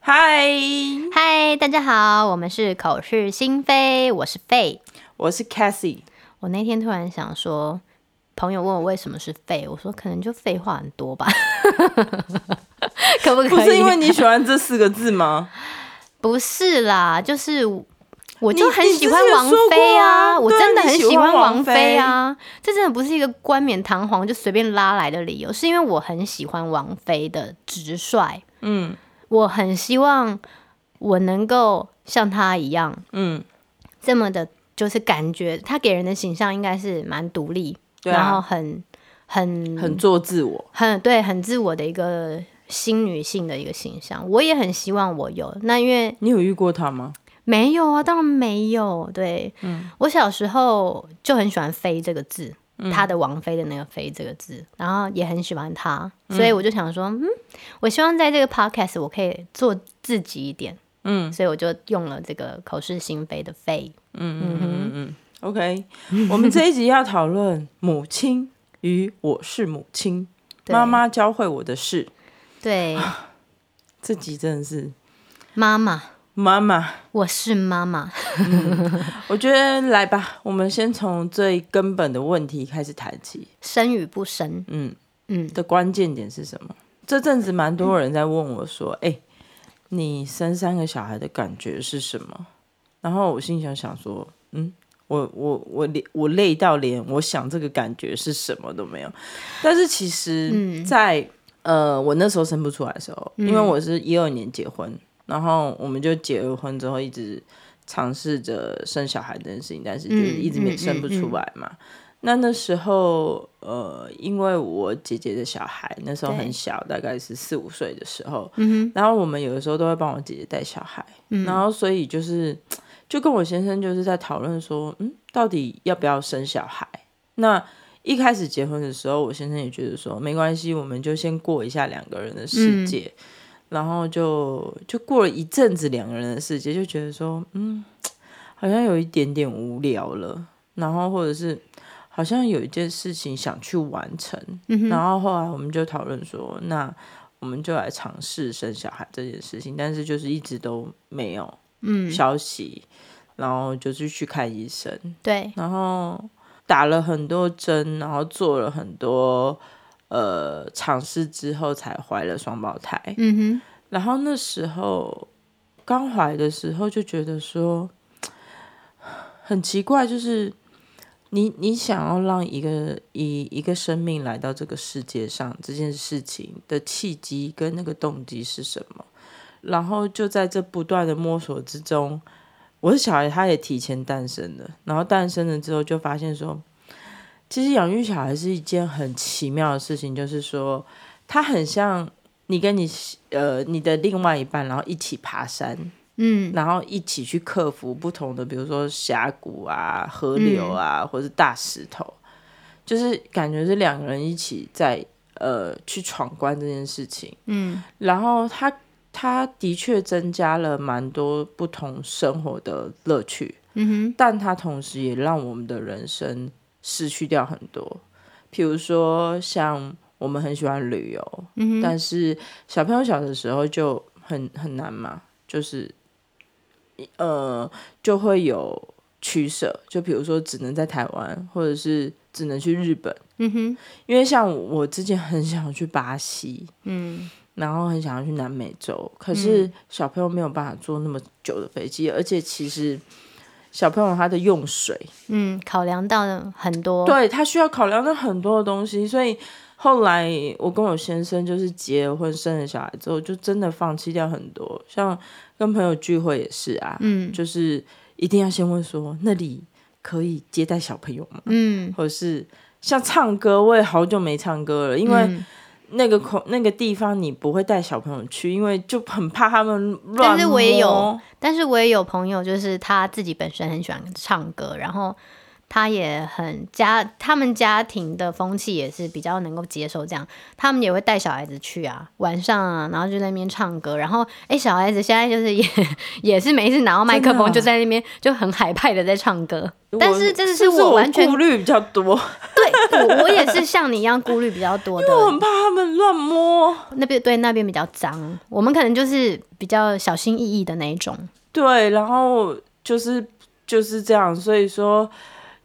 嗨嗨，大家好，我们是口是心非，我是 Faye，我是 Cassie。我那天突然想说，朋友问我为什么是 Faye，我说可能就废话很多吧，可不可以？不是因为你喜欢这四个字吗？不是啦，就是我就很喜欢王菲啊，啊我真的很喜欢王菲啊，这真的不是一个冠冕堂皇就随便拉来的理由，是因为我很喜欢王菲的直率，嗯，我很希望我能够像她一样，嗯，这么的。就是感觉她给人的形象应该是蛮独立，啊，然后很很很做自我，很对，很自我的一个新女性的一个形象。我也很希望我有。那因为你有遇过她吗？没有啊，当然没有。对，嗯，我小时候就很喜欢“飞”这个字，嗯，他的王菲的那个“飞”这个字，然后也很喜欢他，所以我就想说，嗯，我希望在这个 podcast 我可以做自己一点。嗯，所以我就用了这个口是心非的“非”。嗯嗯嗯嗯 OK，我们这一集要讨论母亲与我是母亲，妈妈教会我的事。对，这集真的是妈妈妈妈，我是妈妈。我觉得来吧，我们先从最根本的问题开始谈起：生与不生。嗯嗯，的关键点是什么？这阵子蛮多人在问我说：“哎、欸。”你生三个小孩的感觉是什么？然后我心想想说，嗯，我我我连我累到连我想这个感觉是什么都没有。但是其实在，在、嗯、呃我那时候生不出来的时候，因为我是一二年结婚，然后我们就结了婚之后一直尝试着生小孩这件事情，但是就是一直没生不出来嘛。嗯嗯嗯嗯。那那时候，呃，因为我姐姐的小孩那时候很小，大概是四五岁的时候，嗯，然后我们有的时候都会帮我姐姐带小孩，嗯，然后所以就是就跟我先生就是在讨论说，嗯，到底要不要生小孩？那一开始结婚的时候，我先生也觉得说没关系，我们就先过一下两个人的世界，嗯，然后就就过了一阵子两个人的世界，就觉得说，嗯，好像有一点点无聊了，然后或者是。好像有一件事情想去完成，嗯，然后后来我们就讨论说，那我们就来尝试生小孩这件事情，但是就是一直都没有消息，嗯，然后就是去看医生，对，然后打了很多针，然后做了很多呃尝试之后才怀了双胞胎，嗯哼，然后那时候刚怀的时候就觉得说很奇怪，就是。你你想要让一个一一个生命来到这个世界上，这件事情的契机跟那个动机是什么？然后就在这不断的摸索之中，我的小孩他也提前诞生了，然后诞生了之后就发现说，其实养育小孩是一件很奇妙的事情，就是说，它很像你跟你呃你的另外一半，然后一起爬山。嗯，然后一起去克服不同的，比如说峡谷啊、河流啊，嗯、或者是大石头，就是感觉是两个人一起在呃去闯关这件事情。嗯，然后他他的确增加了蛮多不同生活的乐趣。嗯哼，但他同时也让我们的人生失去掉很多。譬如说，像我们很喜欢旅游，嗯，但是小朋友小的时候就很很难嘛，就是。呃，就会有取舍，就比如说只能在台湾，或者是只能去日本。嗯哼，因为像我之前很想去巴西，嗯，然后很想要去南美洲，可是小朋友没有办法坐那么久的飞机，而且其实小朋友他的用水，嗯，考量到了很多，对，他需要考量到很多的东西，所以后来我跟我先生就是结了婚，生了小孩之后，就真的放弃掉很多，像。跟朋友聚会也是啊，嗯，就是一定要先问说那里可以接待小朋友吗？嗯，或者是像唱歌，我也好久没唱歌了，因为那个空那个地方你不会带小朋友去，因为就很怕他们乱。但是我也有，但是我也有朋友，就是他自己本身很喜欢唱歌，然后。他也很家，他们家庭的风气也是比较能够接受这样，他们也会带小孩子去啊，晚上啊，然后就在那边唱歌，然后哎、欸，小孩子现在就是也 也是每一次拿到麦克风就在那边就很海派的在唱歌，但是这是我完全顾虑比较多，对，对，我我也是像你一样顾虑比较多的，我很怕他们乱摸。那边，对那边比较脏，我们可能就是比较小心翼翼的那一种。对，然后就是就是这样，所以说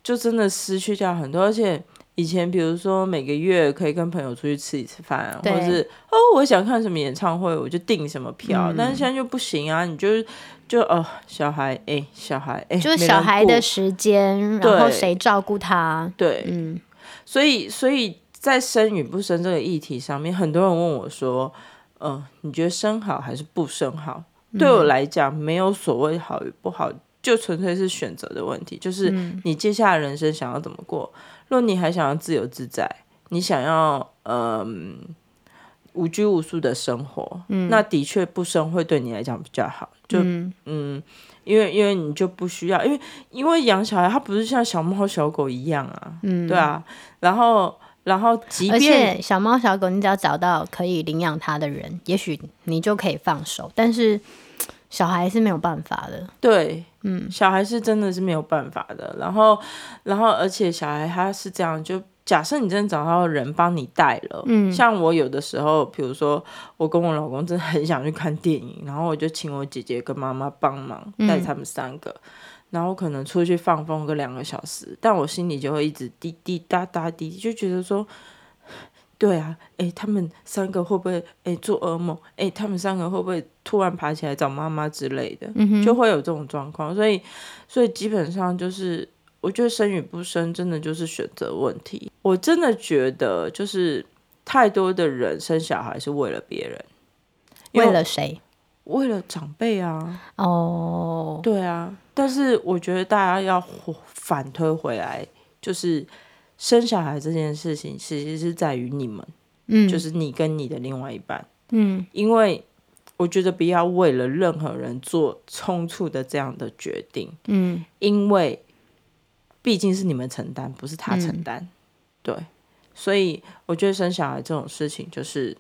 就真的失去掉很多，而且。以前比如说每个月可以跟朋友出去吃一次饭，或者是哦，我想看什么演唱会，我就订什么票。嗯、但是现在就不行啊，你就就哦，小孩哎，小孩哎，就是小孩的时间，然后谁照顾他？对，嗯，所以所以在生与不生这个议题上面，很多人问我说，嗯、呃，你觉得生好还是不生好？嗯、对我来讲，没有所谓好与不好，就纯粹是选择的问题，就是你接下来人生想要怎么过。若你还想要自由自在，你想要嗯无拘无束的生活，嗯、那的确不生会对你来讲比较好。就嗯，嗯，因为因为你就不需要，因为因为养小孩，它不是像小猫小狗一样啊，嗯，对啊。然后然后，即便小猫小狗，你只要找到可以领养它的人，也许你就可以放手。但是小孩是没有办法的，对。嗯，小孩是真的是没有办法的。然后，然后，而且小孩他是这样，就假设你真的找到人帮你带了，嗯，像我有的时候，比如说我跟我老公真的很想去看电影，然后我就请我姐姐跟妈妈帮忙带他们三个，嗯、然后可能出去放风个两个小时，但我心里就会一直滴滴答答滴，就觉得说。对啊，哎，他们三个会不会哎做噩梦？哎，他们三个会不会突然爬起来找妈妈之类的？嗯，就会有这种状况。所以，所以基本上就是，我觉得生与不生真的就是选择问题。我真的觉得，就是太多的人生小孩是为了别人，为了谁？为了长辈啊。哦，对啊。但是我觉得大家要反推回来，就是。生小孩这件事情，其实是在于你们，嗯，就是你跟你的另外一半，嗯，因为我觉得不要为了任何人做冲突的这样的决定，嗯，因为毕竟是你们承担，不是他承担，嗯，对，所以我觉得生小孩这种事情，就是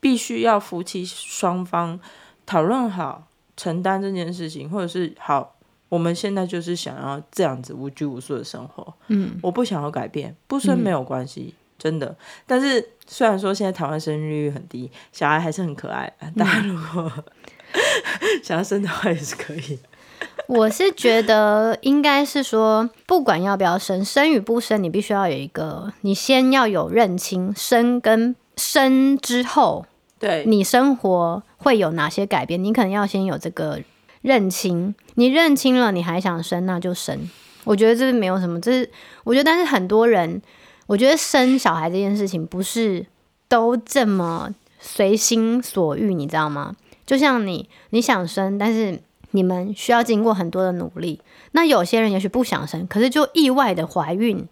必须要夫妻双方讨论好承担这件事情，或者是好。我们现在就是想要这样子无拘无束的生活，嗯，我不想要改变，不生没有关系，嗯、真的。但是虽然说现在台湾生育率很低，小孩还是很可爱，大家如果、嗯、想要生的话也是可以。我是觉得应该是说，不管要不要生，生与不生，你必须要有一个，你先要有认清生跟生之后，对你生活会有哪些改变，你可能要先有这个。认清，你认清了，你还想生，那就生。我觉得这是没有什么，这是我觉得，但是很多人，我觉得生小孩这件事情不是都这么随心所欲，你知道吗？就像你，你想生，但是你们需要经过很多的努力。那有些人也许不想生，可是就意外的怀孕。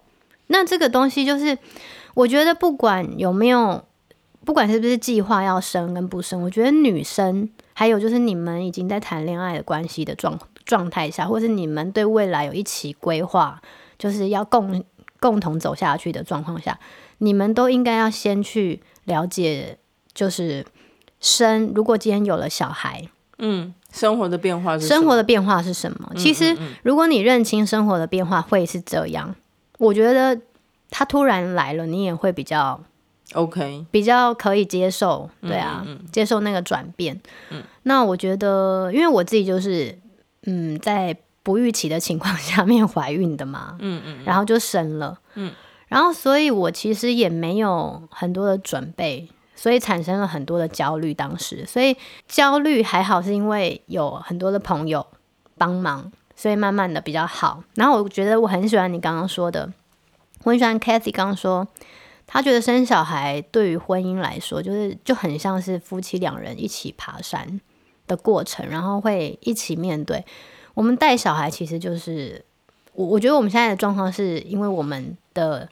那这个东西就是，我觉得不管有没有，不管是不是计划要生跟不生，我觉得女生。还有就是你们已经在谈恋爱的关系的状状态下，或是你们对未来有一起规划，就是要共共同走下去的状况下，你们都应该要先去了解，就是生，如果今天有了小孩，嗯，生活的变化是生活的变化是什么？其实如果你认清生活的变化会是这样，我觉得他突然来了，你也会比较。OK，比较可以接受，对啊，嗯嗯嗯接受那个转变。嗯，那我觉得，因为我自己就是，嗯，在不预期的情况下面怀孕的嘛，嗯，嗯嗯，然后就生了，嗯，然后所以我其实也没有很多的准备，所以产生了很多的焦虑。当时，所以焦虑还好，是因为有很多的朋友帮忙，所以慢慢的比较好。然后我觉得我很喜欢你刚刚说的，我很喜欢 Cathy 刚刚说。他觉得生小孩对于婚姻来说，就是就很像是夫妻两人一起爬山的过程，然后会一起面对。我们带小孩其实就是我，我觉得我们现在的状况是因为我们的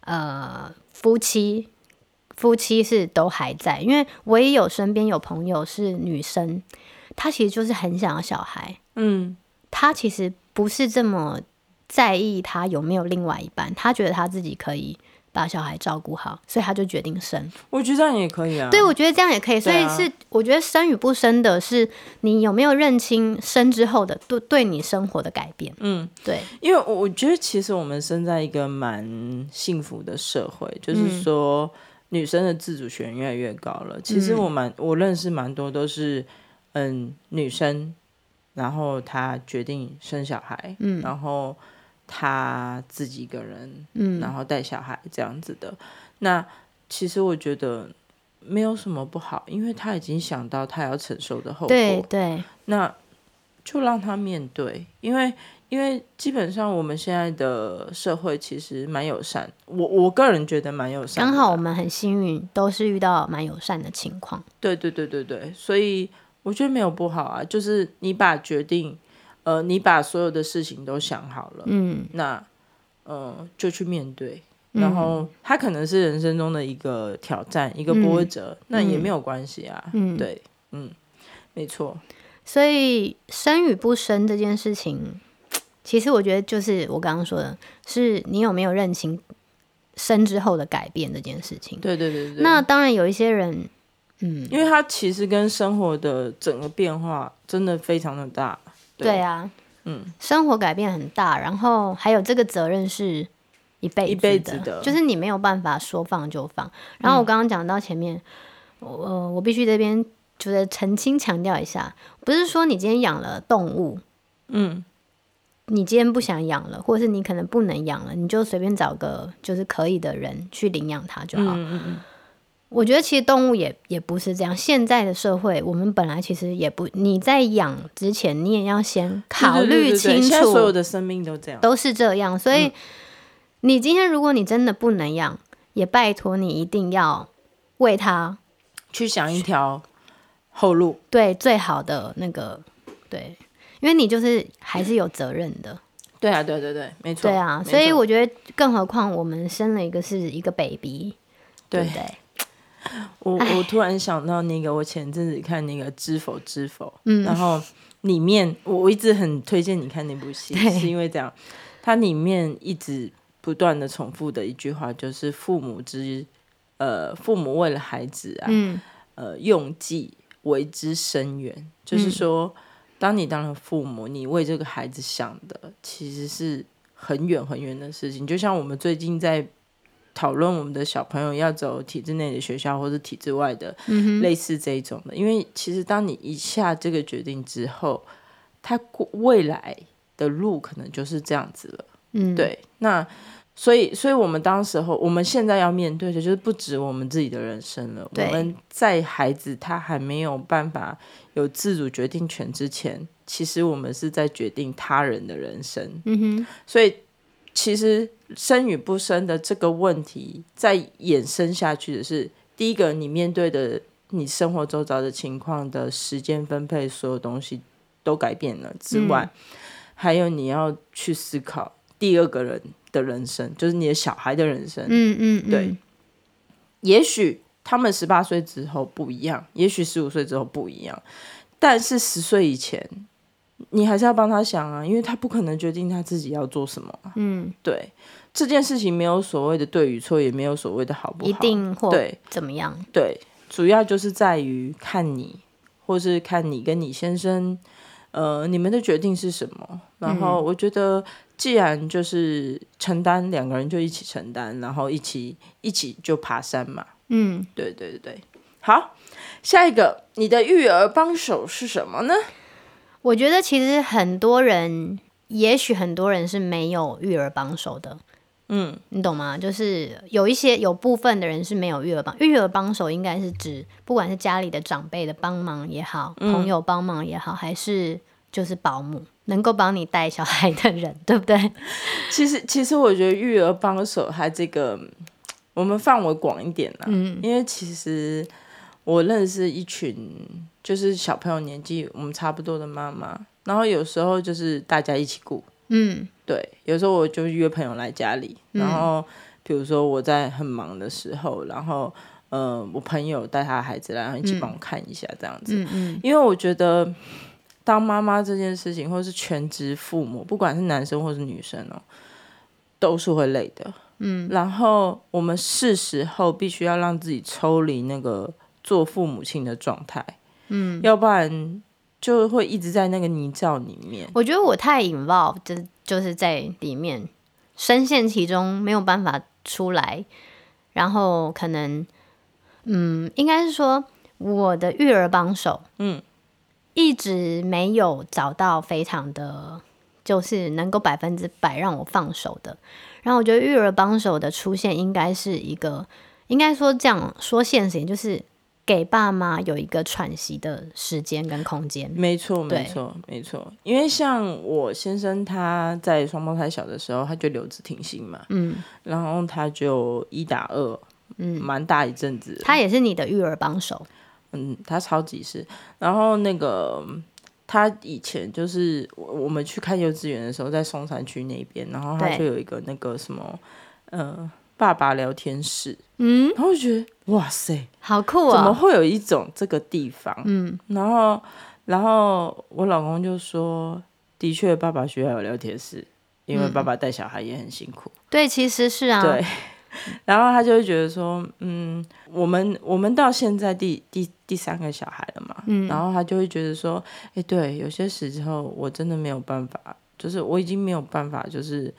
呃夫妻夫妻是都还在，因为我也有身边有朋友是女生，她其实就是很想要小孩，嗯，她其实不是这么在意她有没有另外一半，她觉得她自己可以。把小孩照顾好，所以他就决定生。我觉得这样也可以啊。对，我觉得这样也可以。所以是，我觉得生与不生的是你有没有认清生之后的对对你生活的改变。嗯，对。因为我觉得其实我们生在一个蛮幸福的社会，就是说女生的自主权越来越高了。其实我蛮我认识蛮多都是嗯女生，然后她决定生小孩，嗯，然后。他自己一个人，嗯，然后带小孩这样子的，那其实我觉得没有什么不好，因为他已经想到他要承受的后果，对对，那就让他面对，因为因为基本上我们现在的社会其实蛮友善，我我个人觉得蛮友善，刚好我们很幸运，都是遇到蛮友善的情况，对对对对对，所以我觉得没有不好啊，就是你把决定。呃，你把所有的事情都想好了，嗯，那呃就去面对，嗯，然后他可能是人生中的一个挑战，一个波折，嗯，那也没有关系啊，嗯，对，嗯，没错。所以生与不生这件事情，其实我觉得就是我刚刚说的，是你有没有认清生之后的改变这件事情。对对对对。那当然有一些人，嗯，因为他其实跟生活的整个变化真的非常的大。对，对啊，嗯，生活改变很大，然后还有这个责任是一辈子的，一辈子的，就是你没有办法说放就放。然后我刚刚讲到前面，嗯、我我必须这边就是澄清强调一下，不是说你今天养了动物，嗯，你今天不想养了，或者是你可能不能养了，你就随便找个就是可以的人去领养它就好。嗯嗯嗯。我觉得其实动物也也不是这样。现在的社会，我们本来其实也不，你在养之前，你也要先考虑清楚。所有的生命都这样，都是这样。所以，嗯、你今天如果你真的不能养，也拜托你一定要为他去想一条后路。对，最好的那个，对，因为你就是还是有责任的。对啊，对对对，没错。对啊，所以我觉得，更何况我们生了一个是一个 baby，对不对？我我突然想到那个，我前阵子看那个《知否知否》，嗯，然后里面我一直很推荐你看那部戏，是因为这样，它里面一直不断的重复的一句话就是“父母之呃，父母为了孩子啊，嗯、呃，用计为之深远”，就是说，当你当了父母，你为这个孩子想的其实是很远很远的事情，就像我们最近在。讨论我们的小朋友要走体制内的学校或者体制外的，类似这一种的，因为其实当你一下这个决定之后，他未来的路可能就是这样子了。嗯，对。那所以，所以我们当时候，我们现在要面对的就是不止我们自己的人生了。我们在孩子他还没有办法有自主决定权之前，其实我们是在决定他人的人生。嗯哼，所以。其实生与不生的这个问题，再衍生下去的是，第一个，你面对的你生活周遭的情况的时间分配，所有东西都改变了之外，嗯、还有你要去思考第二个人的人生，就是你的小孩的人生。嗯嗯，嗯，对。也许他们十八岁之后不一样，也许十五岁之后不一样，但是十岁以前。你还是要帮他想啊，因为他不可能决定他自己要做什么。嗯，对，这件事情没有所谓的对与错，也没有所谓的好不好，一定或对怎么样？对，主要就是在于看你，或是看你跟你先生，呃，你们的决定是什么。然后我觉得，既然就是承担，两个人就一起承担，然后一起一起就爬山嘛。嗯，对对对对，好，下一个，你的育儿帮手是什么呢？我觉得其实很多人，也许很多人是没有育儿帮手的，嗯，你懂吗？就是有一些有部分的人是没有育儿帮，育儿帮手应该是指不管是家里的长辈的帮忙也好，朋友帮忙也好，还是就是保姆能够帮你带小孩的人，对不对？其实，其实我觉得育儿帮手它这个我们范围广一点啦，嗯，因为其实我认识一群。就是小朋友年纪我们差不多的妈妈，然后有时候就是大家一起顾，嗯，对，有时候我就约朋友来家里，然后比如说我在很忙的时候，然后呃，我朋友带他的孩子来，然后一起帮我看一下这样子，嗯。嗯，因为我觉得当妈妈这件事情，或是全职父母，不管是男生或是女生哦，都是会累的，嗯，然后我们是时候必须要让自己抽离那个做父母亲的状态，嗯，要不然就会一直在那个泥沼里面。我觉得我太 involved，就就是在里面深陷其中，没有办法出来。然后可能，嗯，应该是说我的育儿帮手，嗯，一直没有找到非常的，就是能够百分之百让我放手的。然后我觉得育儿帮手的出现，应该是一个，应该说这样说现实，就是给爸妈有一个喘息的时间跟空间。没错，没错，没错。因为像我先生他在双胞胎小的时候，他就留职停薪嘛，嗯，然后他就一打二，嗯，蛮大一阵子。他也是你的育儿帮手，嗯，他超级是。然后那个。他以前就是我们去看幼稚园的时候，在松山区那边，然后他就有一个那个什么，呃，爸爸聊天室，嗯，然后我觉得哇塞，好酷啊，怎么会有一种这个地方？嗯，然后然后我老公就说，的确，爸爸需要有聊天室，因为爸爸带小孩也很辛苦。对，其实是啊，对。然后他就会觉得说，嗯，我们我们到现在第第第三个小孩了嘛，嗯，然后他就会觉得说，哎，对，有些时候我真的没有办法，就是我已经没有办法，就是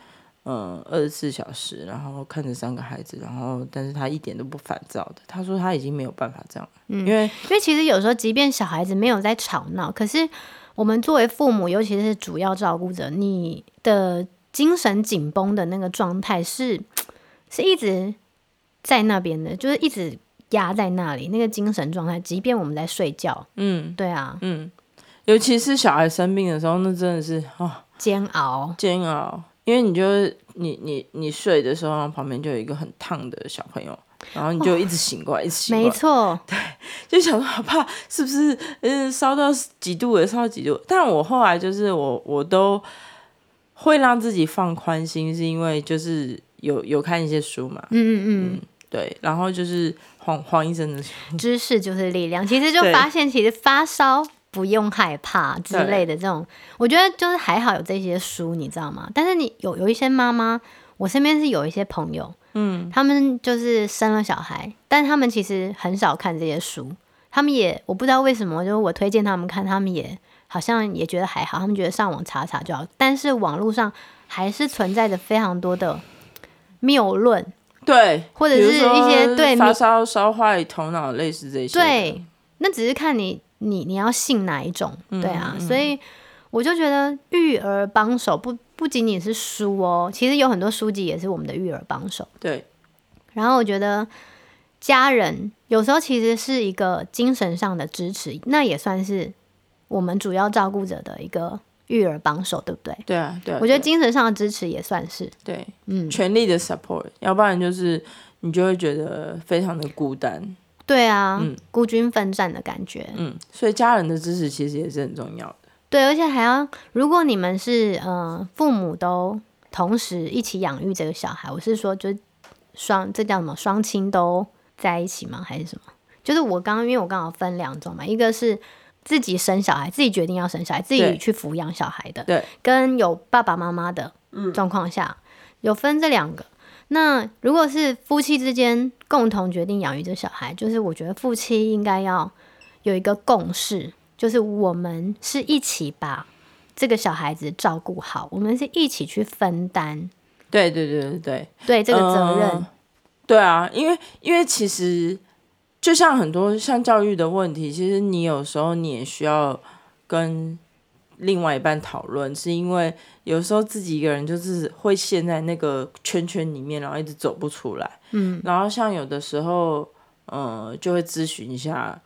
嗯，二十四小时，然后看着三个孩子，然后但是他一点都不烦躁的。他说他已经没有办法这样，嗯，因为因为其实有时候，即便小孩子没有在吵闹，可是我们作为父母，尤其是主要照顾者，你的精神紧绷的那个状态是。是一直在那边的，就是一直压在那里，那个精神状态，即便我们在睡觉，嗯，对啊，嗯，尤其是小孩生病的时候，那真的是哦，煎熬，煎熬，因为你就你你你睡的时候，然后旁边就有一个很烫的小朋友，然后你就一直醒过来，哦、一直醒过来，没错，对，就想说好怕是不是嗯烧到几度也烧到几度，但我后来就是我我都会让自己放宽心，是因为就是。有有看一些书嘛？嗯嗯嗯，对，然后就是黄黄医生的书，知识就是力量。其实就发现，其实发烧不用害怕之类的这种，我觉得就是还好有这些书，你知道吗？但是你有有一些妈妈，我身边是有一些朋友，嗯，他们就是生了小孩，但他们其实很少看这些书，他们也我不知道为什么，就是我推荐他们看，他们也好像也觉得还好，他们觉得上网查查就好，但是网络上还是存在着非常多的。谬论，对，或者是一些对发烧烧坏头脑，类似这些。对，那只是看你你你要信哪一种，嗯、对啊。所以我就觉得育儿帮手不不仅仅是书哦，其实有很多书籍也是我们的育儿帮手。对。然后我觉得家人有时候其实是一个精神上的支持，那也算是我们主要照顾者的一个。育儿帮手，对不对？对啊，对啊。我觉得精神上的支持也算是对，嗯，全力的 support，要不然就是你就会觉得非常的孤单。对啊，嗯，孤军奋战的感觉。嗯，所以家人的支持其实也是很重要的。对，而且还要，如果你们是呃父母都同时一起养育这个小孩，我是说，就双这叫什么？双亲都在一起吗？还是什么？就是我刚刚因为我刚好分两种嘛，一个是。自己生小孩，自己决定要生小孩，自己去抚养小孩的，对，跟有爸爸妈妈的状况下，嗯、有分这两个。那如果是夫妻之间共同决定养育这小孩，就是我觉得夫妻应该要有一个共识，就是我们是一起把这个小孩子照顾好，我们是一起去分担。对对对对对，对这个责任、呃。对啊，因为因为其实。就像很多像教育的问题，其实你有时候你也需要跟另外一半讨论，是因为有时候自己一个人就是会陷在那个圈圈里面，然后一直走不出来。嗯，然后像有的时候，呃，就会咨询一下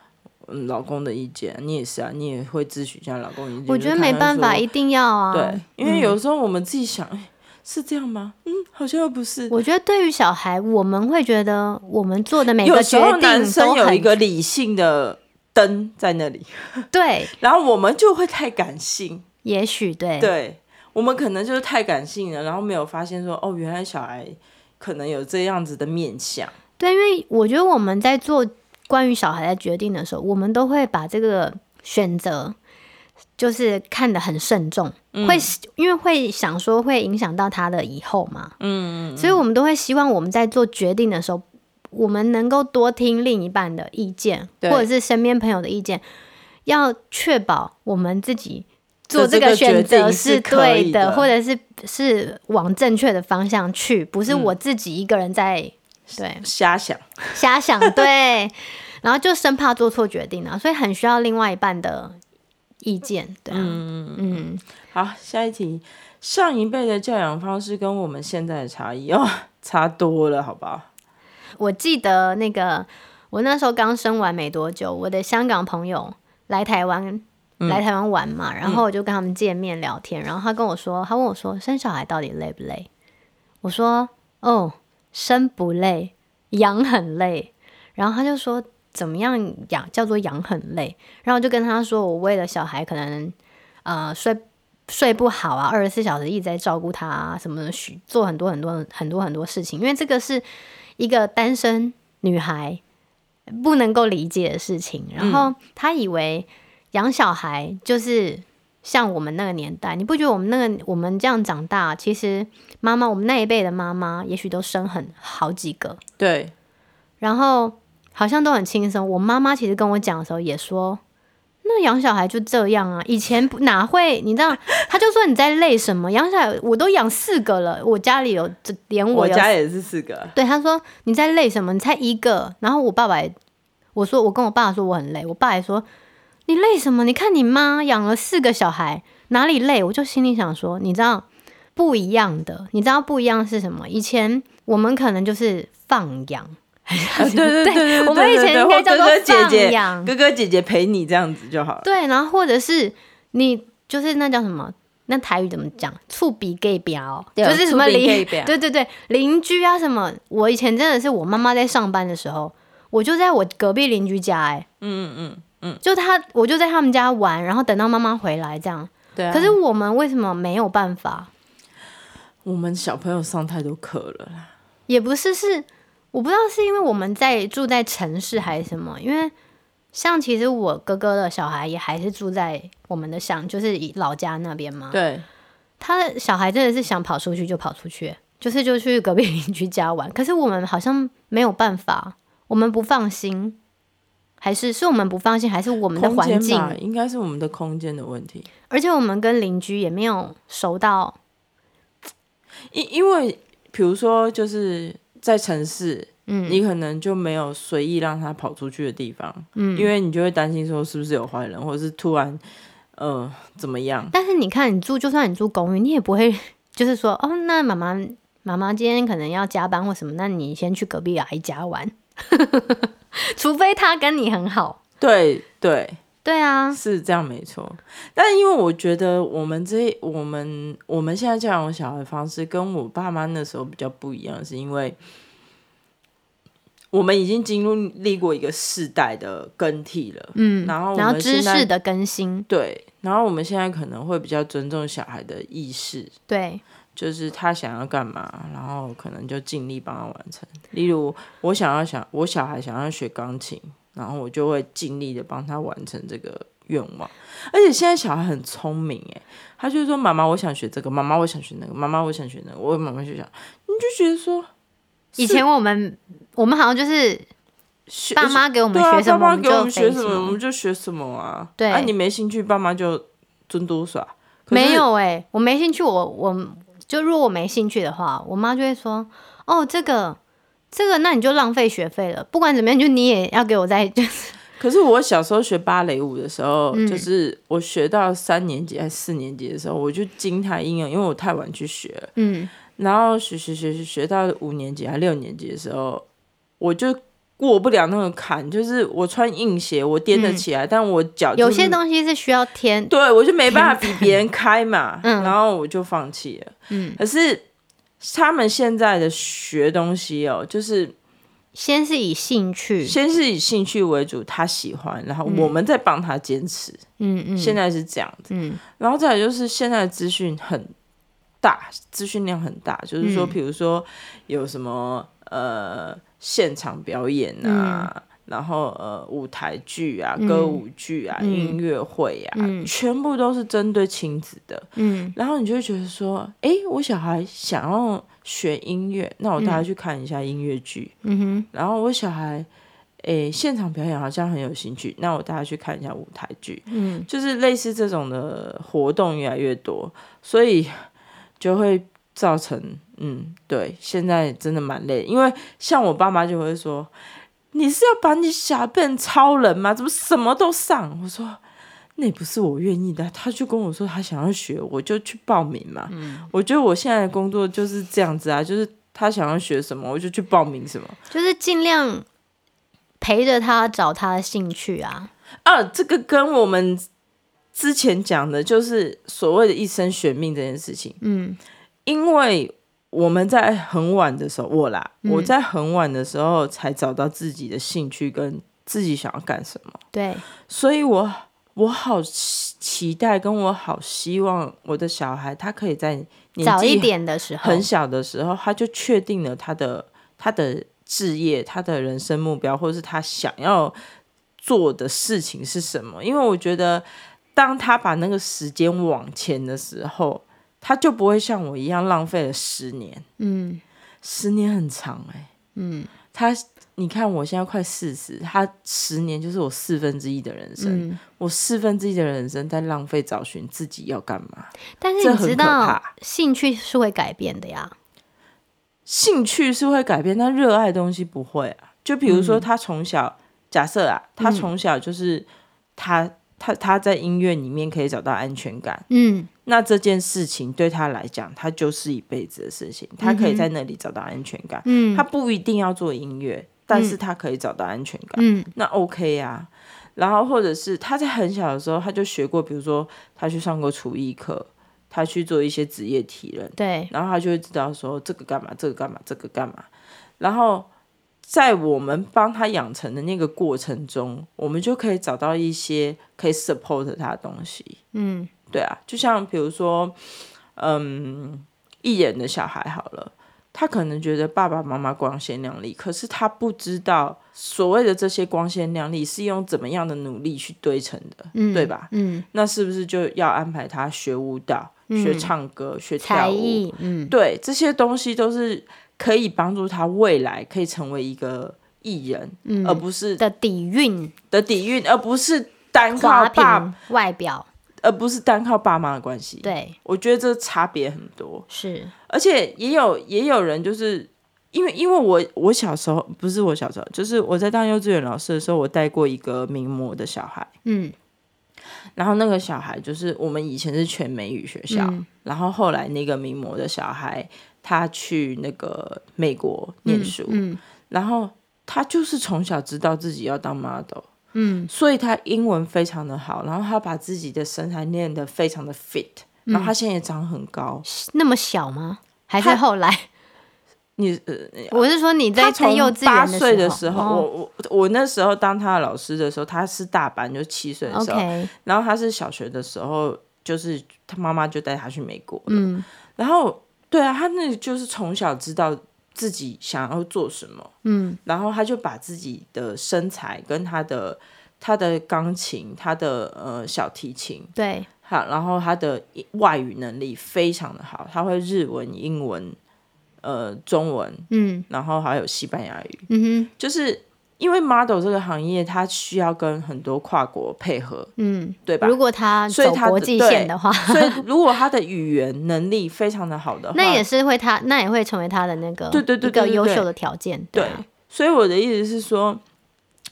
嗯老公的意见，你也是啊，你也会咨询一下老公的意见。我觉得没办法，一定要啊。对，因为有时候我们自己想。嗯是这样吗？嗯，好像又不是。我觉得对于小孩，我们会觉得我们做的每个决定，有时候男生有一个理性的灯在那里，对，然后我们就会太感性。也许对，对，我们可能就是太感性了，然后没有发现说，哦，原来小孩可能有这样子的面相。对，因为我觉得我们在做关于小孩的决定的时候，我们都会把这个选择就是看得很慎重。会因为会想说会影响到他的以后嘛，嗯，所以我们都会希望我们在做决定的时候，我们能够多听另一半的意见，或者是身边朋友的意见，要确保我们自己做这个选择是对的，或者是是往正确的方向去，不是我自己一个人在对。瞎想。瞎想，对，然后就生怕做错决定啊，所以很需要另外一半的意见，对啊，嗯。嗯。好，下一题，上一辈的教养方式跟我们现在的差异哦，差多了，好不好？我记得那个，我那时候刚生完没多久，我的香港朋友来台湾，嗯、来台湾玩嘛，然后我就跟他们见面聊天，嗯、然后他跟我说，他问我说，生小孩到底累不累？我说，哦，生不累，养很累。然后他就说，怎么样养叫做养很累？然后我就跟他说，我为了小孩，可能呃睡。睡不好啊，二十四小时一直在照顾他啊，什么的，许做很多很多很多很多事情，因为这个是一个单身女孩不能够理解的事情。然后她以为养小孩就是像我们那个年代，你不觉得我们那个我们这样长大，其实妈妈我们那一辈的妈妈也许都生很好几个，对，然后好像都很轻松。我妈妈其实跟我讲的时候也说。那养小孩就这样啊，以前哪会？你知道，他就说你在累什么？养小孩我都养四个了，我家里有连我，我家也是四个。对，他说你在累什么？你才一个。然后我爸爸也，我说我跟我爸说我很累，我爸也说你累什么？你看你妈养了四个小孩，哪里累？我就心里想说，你知道不一样的，你知道不一样是什么？以前我们可能就是放养。对对对对，我们以前应该叫做放养，哥哥姐姐陪你这样子就好了。对，然后或者是你就是那叫什么？那台语怎么讲？厝边隔壁，就是什么邻？对对对，邻居啊什么？我以前真的是我妈妈在上班的时候，我就在我隔壁邻居家，哎，嗯嗯嗯嗯，就他，我就在他们家玩，然后等到妈妈回来这样。对啊。可是我们为什么没有办法？我们小朋友上太多课了啦。也不是是。我不知道是因为我们在住在城市还是什么，因为像其实我哥哥的小孩也还是住在我们的乡，就是老家那边嘛。对，他的小孩真的是想跑出去就跑出去，就是就去隔壁邻居家玩。可是我们好像没有办法，我们不放心，还是是我们不放心，还是我们的环境？应该是我们的空间的问题。而且我们跟邻居也没有熟到，因因为比如说就是。在城市，嗯，你可能就没有随意让他跑出去的地方，嗯，因为你就会担心说是不是有坏人，或者是突然，呃，怎么样？但是你看，你住就算你住公寓，你也不会就是说，哦，那妈妈妈妈今天可能要加班或什么，那你先去隔壁阿姨家玩，除非他跟你很好。对对。对啊，是这样没错。但因为我觉得我们这我们我们现在教养小孩的方式跟我爸妈那时候比较不一样，是因为我们已经经历过一个世代的更替了，嗯，然后然后知识的更新，对，然后我们现在可能会比较尊重小孩的意识，对，就是他想要干嘛，然后可能就尽力帮他完成。例如我想要想我小孩想要学钢琴。然后我就会尽力的帮他完成这个愿望，而且现在小孩很聪明诶，他就说：“妈妈，我想学这个，妈妈，我想学那个，妈妈，我想学那个。”我妈妈就想，你就觉得说，以前我们我们好像就是爸妈给我们学什么，爸妈给我们学什么，我们就学什么啊。对，啊，你没兴趣，爸妈就尊嘟耍。没有诶，我没兴趣，我我就如果我没兴趣的话，我妈就会说：“哦，这个。”这个，那你就浪费学费了。不管怎么样，就你也要给我在就是。可是我小时候学芭蕾舞的时候，嗯、就是我学到三年级还是四年级的时候，我就惊叹英语，因为我太晚去学了。嗯。然后学学学学学到五年级还六年级的时候，我就过不了那个坎，就是我穿硬鞋我颠得起来，嗯、但我脚、就是、有些东西是需要天，对我就没办法比别人开嘛。嗯。然后我就放弃了。嗯。可是。他们现在的学东西哦，就是先是以兴趣，先是以兴趣为主，他喜欢，然后我们再帮他坚持。嗯嗯，现在是这样子。嗯，然后再来就是现在的资讯很大，资讯量很大，就是说，比如说有什么呃现场表演啊，然后呃舞台剧啊、歌舞剧啊、嗯、音乐会啊，嗯、全部都是针对亲子的。嗯，然后你就会觉得说，哎，我小孩想要学音乐，那我带他去看一下音乐剧。嗯哼，然后我小孩。诶，现场表演好像很有兴趣，那我带他去看一下舞台剧。嗯，就是类似这种的活动越来越多，所以就会造成，嗯，对，现在真的蛮累。因为像我爸妈就会说：“你是要把你小孩变成超人吗？怎么什么都上？”我说：“那不是我愿意的。”他就跟我说他想要学，我就去报名嘛。嗯，我觉得我现在的工作就是这样子啊，就是他想要学什么，我就去报名什么，就是尽量。陪着他找他的兴趣啊！啊，这个跟我们之前讲的，就是所谓的一生选命这件事情。嗯，因为我们在很晚的时候，我啦，嗯、我在很晚的时候才找到自己的兴趣跟自己想要干什么。对，所以我我好期待，跟我好希望我的小孩，他可以在早一点的时候，很小的时候，他就确定了他的他的。置业，他的人生目标，或者是他想要做的事情是什么？因为我觉得，当他把那个时间往前的时候，他就不会像我一样浪费了十年。嗯，十年很长哎、欸。嗯，他，你看我现在快四十，他十年就是我四分之一的人生。嗯、我四分之一的人生在浪费找寻自己要干嘛？但是你知道，兴趣是会改变的呀。兴趣是会改变，但热爱的东西不会啊。就比如说，他从小、嗯、假设啊，他从小就是他、嗯、他他在音乐里面可以找到安全感。嗯，那这件事情对他来讲，他就是一辈子的事情。他可以在那里找到安全感。嗯，他不一定要做音乐，但是他可以找到安全感。嗯，那 OK 呀、啊。然后或者是他在很小的时候，他就学过，比如说他去上过厨艺课。他去做一些职业体验，对，然后他就会知道说这个干嘛，这个干嘛，这个干嘛。然后在我们帮他养成的那个过程中，我们就可以找到一些可以 support 他的东西。嗯，对啊，就像比如说，嗯，艺人的小孩好了，他可能觉得爸爸妈妈光鲜亮丽，可是他不知道所谓的这些光鲜亮丽是用怎么样的努力去堆成的，嗯，对吧？嗯，那是不是就要安排他学舞蹈？学唱歌、嗯、学跳舞，嗯，对，这些东西都是可以帮助他未来可以成为一个艺人，嗯、而不是的底蕴的底蕴，而不是单靠爸外表，而不是单靠爸妈的关系。对，我觉得这差别很多。是，而且也有也有人就是因为因为我我小时候不是我小时候，就是我在当幼稚园老师的时候，我带过一个名模的小孩，嗯。然后那个小孩就是我们以前是全美语学校，嗯、然后后来那个名模的小孩他去那个美国念书，嗯嗯、然后他就是从小知道自己要当 model，嗯，所以他英文非常的好，然后他把自己的身材练得非常的 fit，嗯、然后他现在也长很高，那么小吗？还是后来？你呃，我是说你在从幼稚园八岁的时候，我我我那时候当他的老师的时候，他是大班，就七岁的时候然后他是小学的时候，就是他妈妈就带他去美国，嗯，然后对啊，他那就是从小知道自己想要做什么，嗯，然后他就把自己的身材跟他的他的钢琴，他的呃小提琴，对，好，然后他的外语能力非常的好，他会日文、英文。呃，中文，嗯，然后还有西班牙语，嗯哼，就是因为 model 这个行业，它需要跟很多跨国配合，嗯，对吧？如果他走国际线的话，所以，如果他的语言能力非常的好的话，那也是会他，那也会成为他的那个对对对一个优秀的条件，对。所以我的意思是说，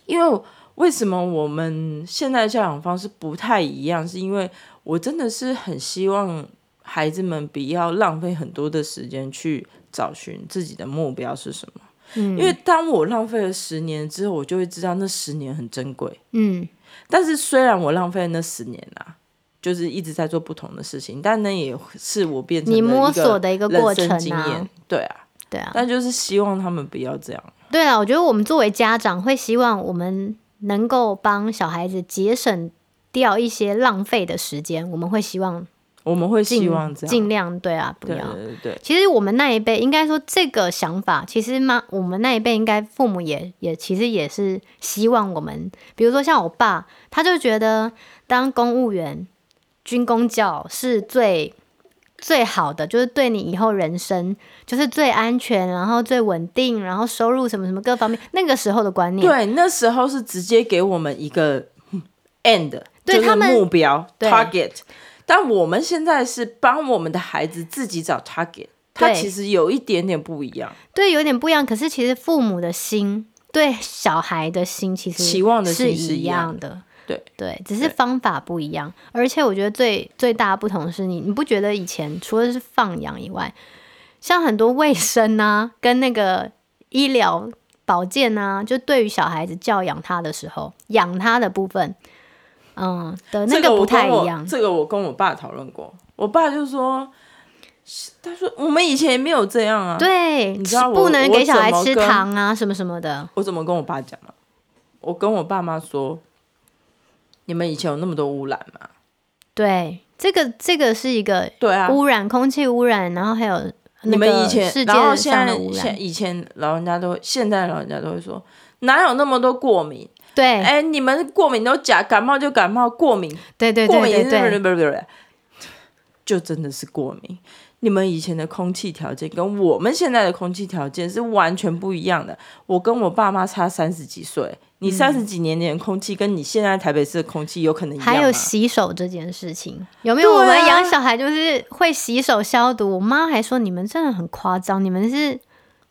因为为什么我们现在的教养方式不太一样，是因为我真的是很希望孩子们不要浪费很多的时间去。找寻自己的目标是什么？嗯，因为当我浪费了十年之后，我就会知道那十年很珍贵。嗯，但是虽然我浪费了那十年啊，就是一直在做不同的事情，但那也是我变成你摸索的一个过程经啊。对啊，对啊，但就是希望他们不要这样。对啊，我觉得我们作为家长会希望我们能够帮小孩子节省掉一些浪费的时间，我们会希望。我们会希望这样，尽量对啊，不要。对对对。其实我们那一辈应该说这个想法，其实妈，我们那一辈应该父母也也其实也是希望我们，比如说像我爸，他就觉得当公务员、军公教是最最好的，就是对你以后人生就是最安全，然后最稳定，然后收入什么什么各方面，那个时候的观念。对，那时候是直接给我们一个 end，对就是目标他们 target。但我们现在是帮我们的孩子自己找 target，他其实有一点点不一样。对，有点不一样。可是其实父母的心对小孩的心其实期望的是一样的。对对，只是方法不一样。而且我觉得最最大的不同是你，你不觉得以前除了是放养以外，像很多卫生啊，跟那个医疗保健啊，就对于小孩子教养他的时候，养他的部分。嗯，的那个不太一样。这个我跟我爸讨论过，我爸就说，他说我们以前也没有这样啊。对，你知道不能给小孩吃糖啊，什么什么的。我怎么跟我爸讲啊？我跟我爸妈说，你们以前有那么多污染吗？对，这个这个是一个对啊，污染空气污染，然后还有你们以前，然后现在现以前老人家都会，现在老人家都会说，哪有那么多过敏？对，哎，你们过敏都假，感冒就感冒，过敏，对对对对对，就真的是过敏。你们以前的空气条件跟我们现在的空气条件是完全不一样的。我跟我爸妈差三十几岁，你三十几年前的空气跟你现在台北市的空气有可能一样吗？还有洗手这件事情，有没有？我们养小孩就是会洗手消毒。我妈还说你们真的很夸张，你们是。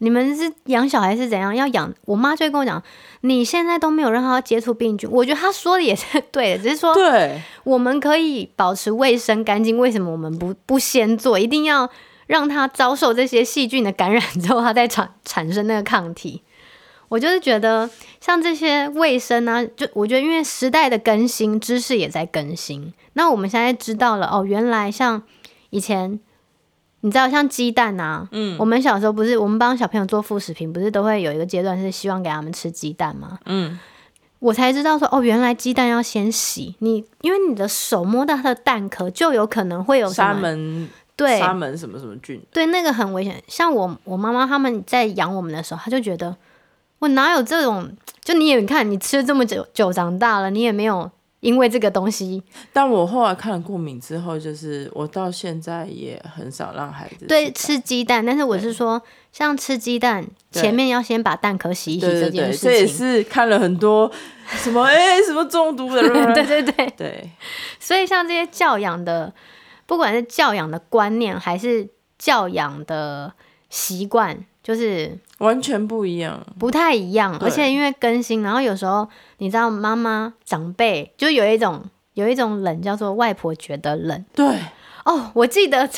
你们是养小孩是怎样？要养，我妈就会跟我讲，你现在都没有让他接触病菌。我觉得她说的也是对的，只是说，对，我们可以保持卫生干净。为什么我们不不先做？一定要让他遭受这些细菌的感染之后，他再产产生那个抗体。我就是觉得，像这些卫生啊，就我觉得，因为时代的更新，知识也在更新。那我们现在知道了，哦，原来像以前。你知道像鸡蛋啊，嗯，我们小时候不是我们帮小朋友做副食品，不是都会有一个阶段是希望给他们吃鸡蛋吗？嗯，我才知道说哦，原来鸡蛋要先洗，你因为你的手摸到它的蛋壳，就有可能会有沙门，对，沙门什么什么菌，对，那个很危险。像我我妈妈他们在养我们的时候，他就觉得我哪有这种，就你也看你吃了这么久久长大了，你也没有。因为这个东西，但我后来看了过敏之后，就是我到现在也很少让孩子对吃鸡蛋。但是我是说，像吃鸡蛋前面要先把蛋壳洗一洗这件事情，这也是看了很多什么 哎什么中毒的，对对对对。所以像这些教养的，不管是教养的观念还是教养的习惯，就是。完全不一样，不太一样，而且因为更新，然后有时候你知道，妈妈长辈就有一种有一种冷，叫做外婆觉得冷。对，哦，我记得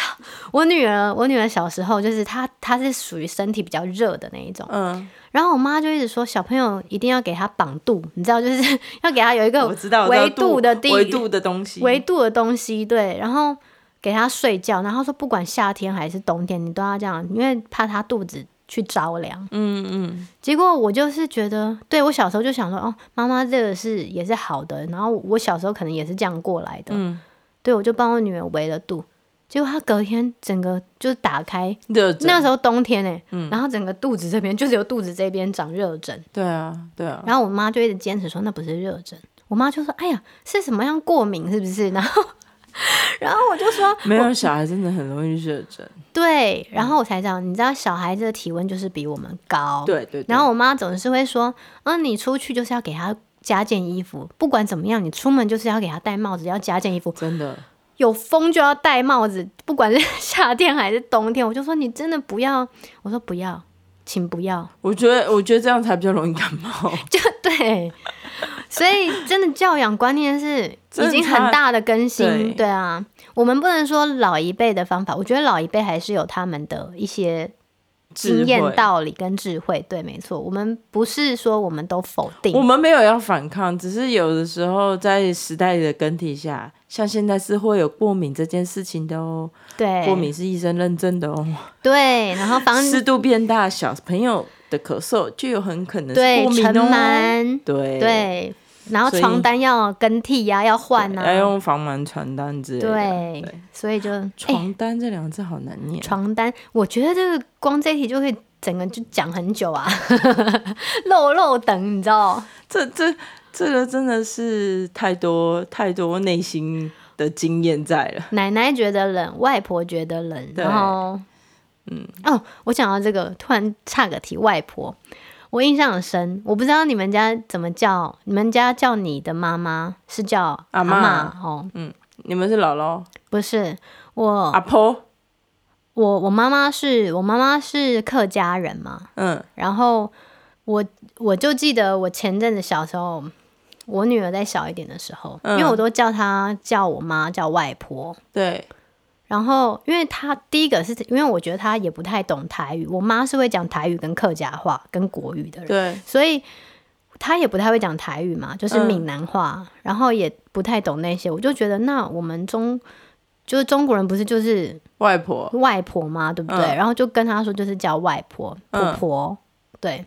我女儿，我女儿小时候就是她，她是属于身体比较热的那一种，嗯，然后我妈就一直说小朋友一定要给她绑肚，你知道，就是 要给她有一个维度的地维度的东西，维度的东西，对，然后给她睡觉，然后说不管夏天还是冬天，你都要这样，因为怕她肚子。去着凉，嗯嗯，结果我就是觉得，对，我小时候就想说，哦，妈妈这个是也是好的，然后我小时候可能也是这样过来的，嗯，对，我就帮我女儿围了肚，结果她隔天整个就是打开热疹，那时候冬天哎，嗯，然后整个肚子这边就只有肚子这边长热疹，对啊，对啊，然后我妈就一直坚持说那不是热疹，我妈就说，哎呀，是什么样过敏是不是？然后。然后我就说，没有小孩真的很容易热疹。对，然后我才知道，你知道小孩子的体温就是比我们高。对对。然后我妈总是会说，嗯，你出去就是要给他加件衣服，不管怎么样，你出门就是要给他戴帽子，要加件衣服。真的。有风就要戴帽子，不管是 夏天还是冬天。我就说你真的不要，我说不要，请不要。我觉得，我觉得这样才比较容易感冒。就对。所以，真的教养观念是已经很大的更新，对，对啊。我们不能说老一辈的方法，我觉得老一辈还是有他们的一些经验、道理跟智慧。对，没错。我们不是说我们都否定，我们没有要反抗，只是有的时候在时代的更替下，像现在是会有过敏这件事情的哦。对，过敏是医生认证的哦。对，然后防 湿度变大，小朋友的咳嗽就有很可能是过敏哦。对，对对。然后床单要更替呀、啊，要换啊，要用防螨传单之类的。对，对所以就床单这两个字好难念。床单，我觉得这个光这一题就可以整个就讲很久啊，漏漏等，你知道？这这这个真的是太多太多内心的经验在了。奶奶觉得冷，外婆觉得冷，然后。嗯哦，我讲到这个，突然岔个题，外婆，我印象很深。我不知道你们家怎么叫，你们家叫你的妈妈是叫阿妈哦？嗯，你们是姥姥？不是我阿婆。我我妈妈是我妈妈是客家人嘛？嗯，然后我我就记得我前阵子小时候，我女儿在小一点的时候，嗯，因为我都叫她叫我妈叫外婆，对。然后，因为他第一个是因为我觉得他也不太懂台语，我妈是会讲台语跟客家话跟国语的人，对，所以他也不太会讲台语嘛，就是闽南话，嗯、然后也不太懂那些，我就觉得那我们中就是中国人不是就是外婆外婆吗？对不对？嗯、然后就跟他说就是叫外婆婆婆，嗯、对。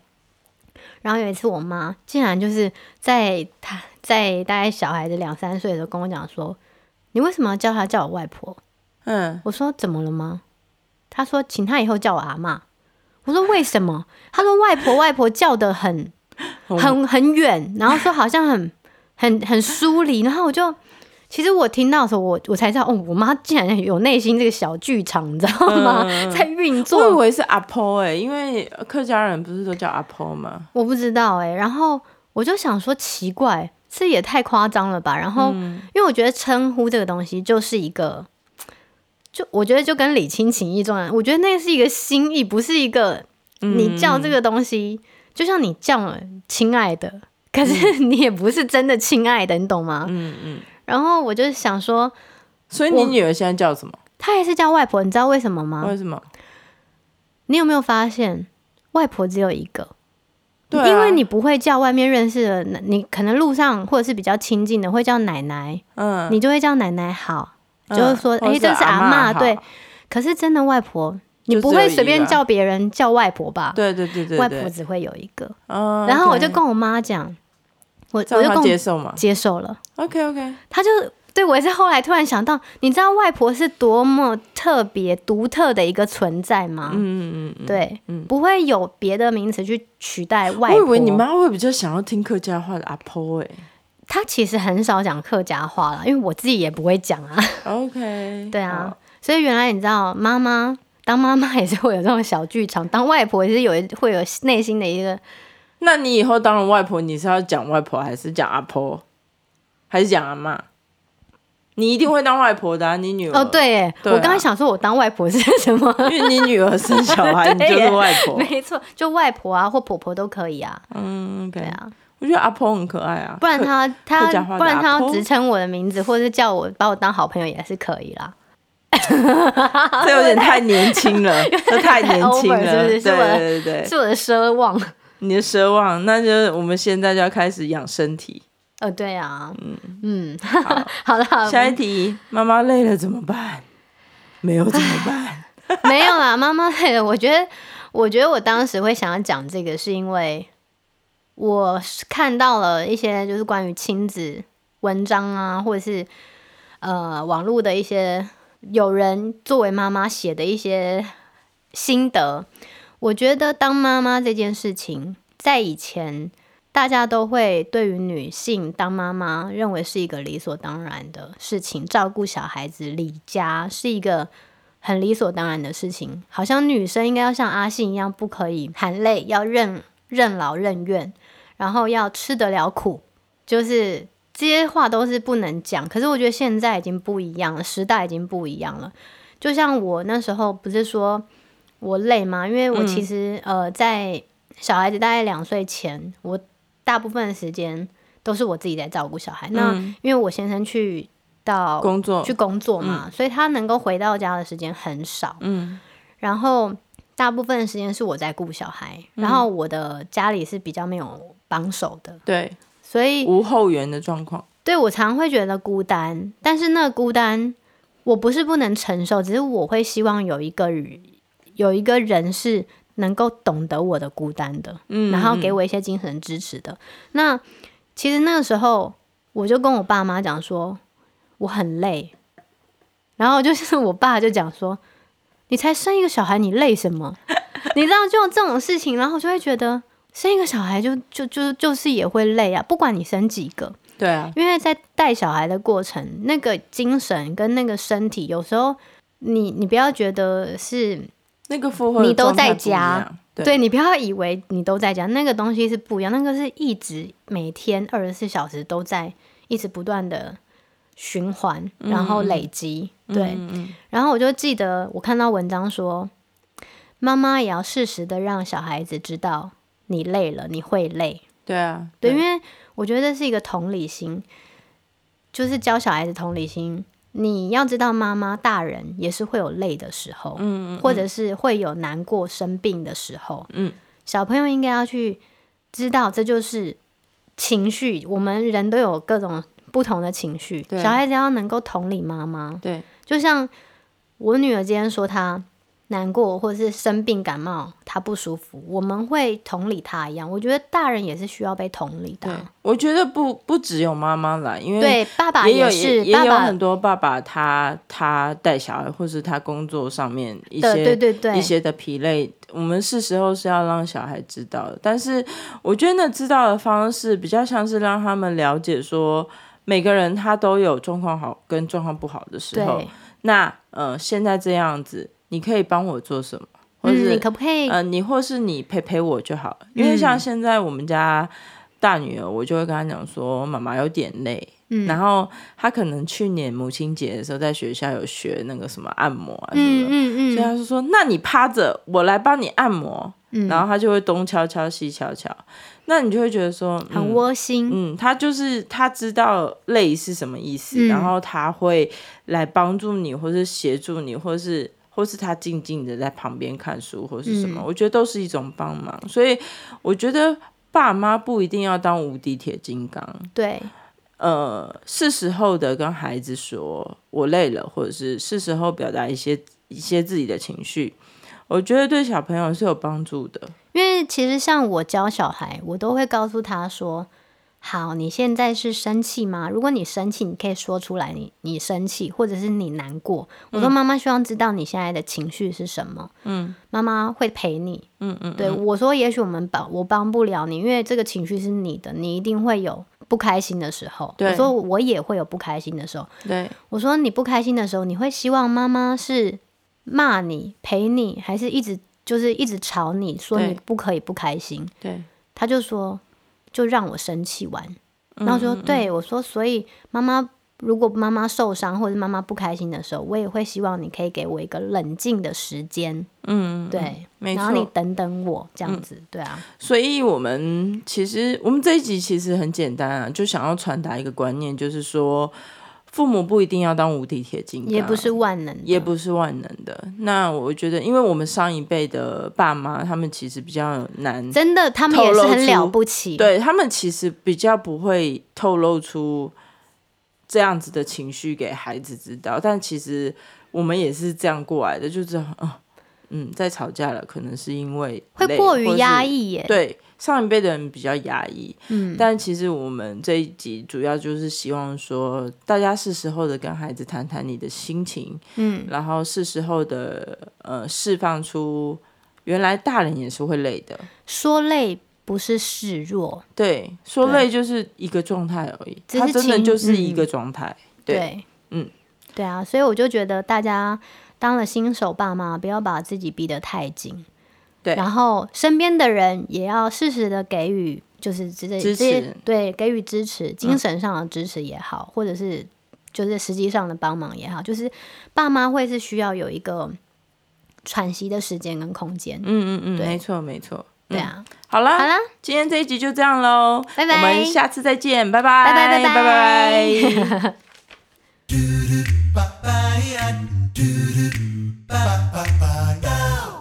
然后有一次我妈竟然就是在他在大概小孩子两三岁的时候跟我讲说，你为什么要叫他叫我外婆？嗯，我说怎么了吗？他说请他以后叫我阿妈。我说为什么？他说外婆外婆叫的很很很远，然后说好像很很很疏离。然后我就其实我听到的时候，我我才知道哦，我妈竟然有内心这个小剧场，你知道吗？嗯、在运作。我以为是阿婆哎、欸，因为客家人不是都叫阿婆吗？我不知道哎、欸。然后我就想说奇怪，这也太夸张了吧？然后、嗯、因为我觉得称呼这个东西就是一个。就我觉得就跟礼轻情意重啊，我觉得那是一个心意，不是一个你叫这个东西，嗯、就像你叫了亲爱的，可是 你也不是真的亲爱的，你懂吗？嗯嗯。然后我就想说，所以你女儿现在叫什么？她还是叫外婆，你知道为什么吗？为什么？你有没有发现，外婆只有一个？对、啊，因为你不会叫外面认识的，你可能路上或者是比较亲近的会叫奶奶，嗯，你就会叫奶奶好。就是说，哎、欸，这是阿嬷，对。可是真的外婆，你不会随便叫别人叫外婆吧？对对对对，外婆只会有一个。哦。然后我就跟我妈讲，我我就跟接受嘛，接受了。OK OK。他就对我也是后来突然想到，你知道外婆是多么特别、独特的一个存在吗？嗯嗯嗯。对，不会有别的名词去取代外婆。我以为你妈会比较想要听客家话的阿婆诶。他其实很少讲客家话了，因为我自己也不会讲啊。OK，对啊，所以原来你知道，妈妈当妈妈也是会有这种小剧场，当外婆也是有会有内心的一个。那你以后当了外婆，你是要讲外婆还是讲阿婆，还是讲阿妈？你一定会当外婆的啊，你女儿。哦，对耶，对啊，我刚才想说，我当外婆是什么？因为你女儿生小孩，你就是外婆。没错，就外婆啊，或婆婆都可以啊。嗯，okay. 对啊。我觉得阿婆很可爱啊，不然他他不然他要直称我的名字，或者是叫我把我当好朋友也是可以啦。这有点太年轻了，这太年轻了，是不是？对对对，是我的奢望。你的奢望，那就我们现在就要开始养身体。呃，对啊，嗯嗯，好，好了，下一题，妈妈累了怎么办？没有怎么办？没有啦，妈妈累了。我觉得，我觉得我当时会想要讲这个，是因为。我看到了一些就是关于亲子文章啊，或者是呃网络的一些有人作为妈妈写的一些心得。我觉得当妈妈这件事情，在以前大家都会对于女性当妈妈认为是一个理所当然的事情，照顾小孩子、离家是一个很理所当然的事情，好像女生应该要像阿信一样，不可以含泪，要认任劳任怨。然后要吃得了苦，就是这些话都是不能讲。可是我觉得现在已经不一样了，时代已经不一样了。就像我那时候不是说我累吗？因为我其实、嗯、呃，在小孩子大概两岁前，我大部分的时间都是我自己在照顾小孩。嗯、那因为我先生去到工作去工作嘛，嗯、所以他能够回到家的时间很少。嗯，然后大部分的时间是我在顾小孩，嗯、然后我的家里是比较没有。帮手的，对，所以无后援的状况，对，我常会觉得孤单，但是那孤单，我不是不能承受，只是我会希望有一个有一个人是能够懂得我的孤单的，嗯，然后给我一些精神支持的。那其实那个时候，我就跟我爸妈讲说我很累，然后就是我爸就讲说，你才生一个小孩，你累什么？你知道，就这种事情，然后就会觉得生一个小孩就就就就是也会累啊，不管你生几个。对啊，因为在带小孩的过程，那个精神跟那个身体，有时候你你不要觉得是那个负荷，你都在家，对，对，你不要以为你都在家，那个东西是不一样，那个是一直每天二十四小时都在一直不断的循环，然后累积，嗯、对，嗯、然后我就记得我看到文章说，妈妈也要适时的让小孩子知道你累了，你会累，对啊，对，因为。我觉得这是一个同理心，就是教小孩子同理心。你要知道，妈妈、大人也是会有累的时候，嗯，或者是会有难过、生病的时候，嗯。小朋友应该要去知道，这就是情绪。我们人都有各种不同的情绪，小孩子要能够同理妈妈，对。就像我女儿今天说她。难过或者是生病感冒，她不舒服，我们会同理她一样。我觉得大人也是需要被同理的。我觉得不不只有妈妈来，因为对爸爸也是，也，也有很多爸爸他他带小孩，或是他工作上面一些对对对一些的疲累，我们是时候是要让小孩知道的。但是我觉得那知道的方式比较像是让他们了解说，每个人他都有状况好跟状况不好的时候。那呃，现在这样子。你可以帮我做什么，或是、嗯、你可不可以？呃，你或是你陪陪我就好，因为像现在我们家大女儿，我就会跟她讲说，妈妈有点累，嗯，然后她可能去年母亲节的时候在学校有学那个什么按摩啊什么，嗯嗯嗯，所以她就说，那你趴着，我来帮你按摩，嗯，然后他就会东敲敲西敲敲，那你就会觉得说、嗯、很窝心，嗯，他就是他知道累是什么意思，嗯、然后他会来帮助你，或是协助你，或是。或是他静静的在旁边看书，或是什么，嗯，我觉得都是一种帮忙。所以我觉得爸妈不一定要当无敌铁金刚。对，呃，是时候的跟孩子说我累了，或者是是时候表达一些一些自己的情绪，我觉得对小朋友是有帮助的。因为其实像我教小孩，我都会告诉他说。好，你现在是生气吗？如果你生气，你可以说出来你，你你生气，或者是你难过。我说妈妈希望知道你现在的情绪是什么。嗯，妈妈会陪你。嗯嗯，对我说，也许我们帮我帮不了你，因为这个情绪是你的，你一定会有不开心的时候。我说我也会有不开心的时候。对，我说你不开心的时候，你会希望妈妈是骂你、陪你，还是一直就是一直吵你说你不可以不开心？对，他就说。就让我生气完，然后说：“对我说，所以妈妈，如果妈妈受伤或者妈妈不开心的时候，我也会希望你可以给我一个冷静的时间。”嗯，对，然后你等等我这样子，对啊。所以我们其实我们这一集其实很简单啊，就想要传达一个观念，就是说。父母不一定要当无敌铁金刚，也不是万能，也不是万能的。那我觉得，因为我们上一辈的爸妈，他们其实比较难，真的，他们也是很了不起。对，他们其实比较不会透露出这样子的情绪给孩子知道。但其实我们也是这样过来的，就是嗯嗯，在吵架了，可能是因为会过于压抑耶，对。上一辈的人比较压抑，嗯，但其实我们这一集主要就是希望说，大家是时候的跟孩子谈谈你的心情，嗯，然后是时候的呃释放出，原来大人也是会累的，说累不是示弱，对，说累就是一个状态而已，他真的就是一个状态，对，嗯，对啊，所以我就觉得大家当了新手爸妈，不要把自己逼得太紧。对，然后身边的人也要适时的给予，就是支持，支持，对，给予支持，精神上的支持也好，嗯、或者是就是实际上的帮忙也好，就是爸妈会是需要有一个喘息的时间跟空间。嗯嗯嗯，没错没错，对啊，好了好了，今天这一集就这样喽，拜拜，我们下次再见，拜拜。拜拜拜拜。拜 do do do ba ba ba ba go